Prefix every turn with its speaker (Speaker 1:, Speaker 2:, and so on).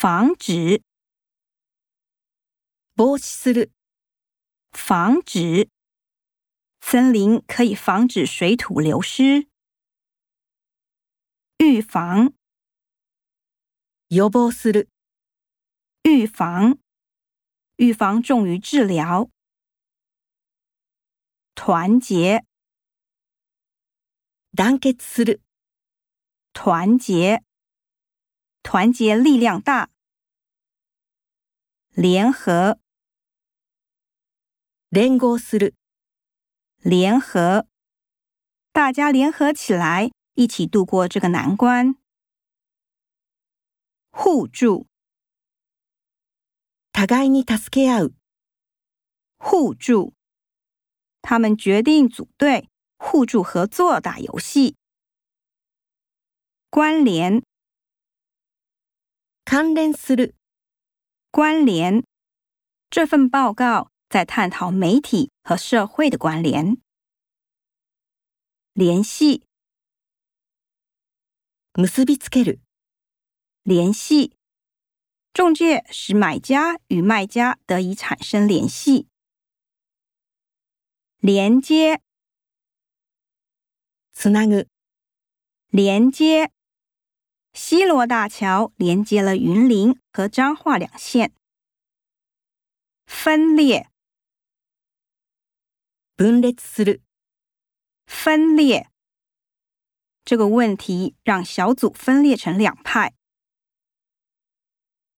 Speaker 1: 防止，
Speaker 2: 防止する、
Speaker 1: 防止。森林可以防止水土流失。预防，
Speaker 2: 予防する、
Speaker 1: 预防，预防重于治疗。团结，
Speaker 2: 団結する、
Speaker 1: 团结，团结力量大。 联合，
Speaker 2: 連合する、
Speaker 1: 联合，大家联合起来，一起度过这个难关。互助，
Speaker 2: 互いに助け合う、
Speaker 1: 互助，他们决定组队，互助合作打游戏。关联，
Speaker 2: 関連する、
Speaker 1: 关联，这份报告在探讨媒体和社会的关联。联系，
Speaker 2: 結びつける、
Speaker 1: 联系，中介使买家与卖家得以产生联系。连接，
Speaker 2: つなぐ、
Speaker 1: 连接， 西罗大桥连接了云林和彰化两县。分裂，
Speaker 2: 分裂する、
Speaker 1: 分裂，这个问题让小组分裂成两派。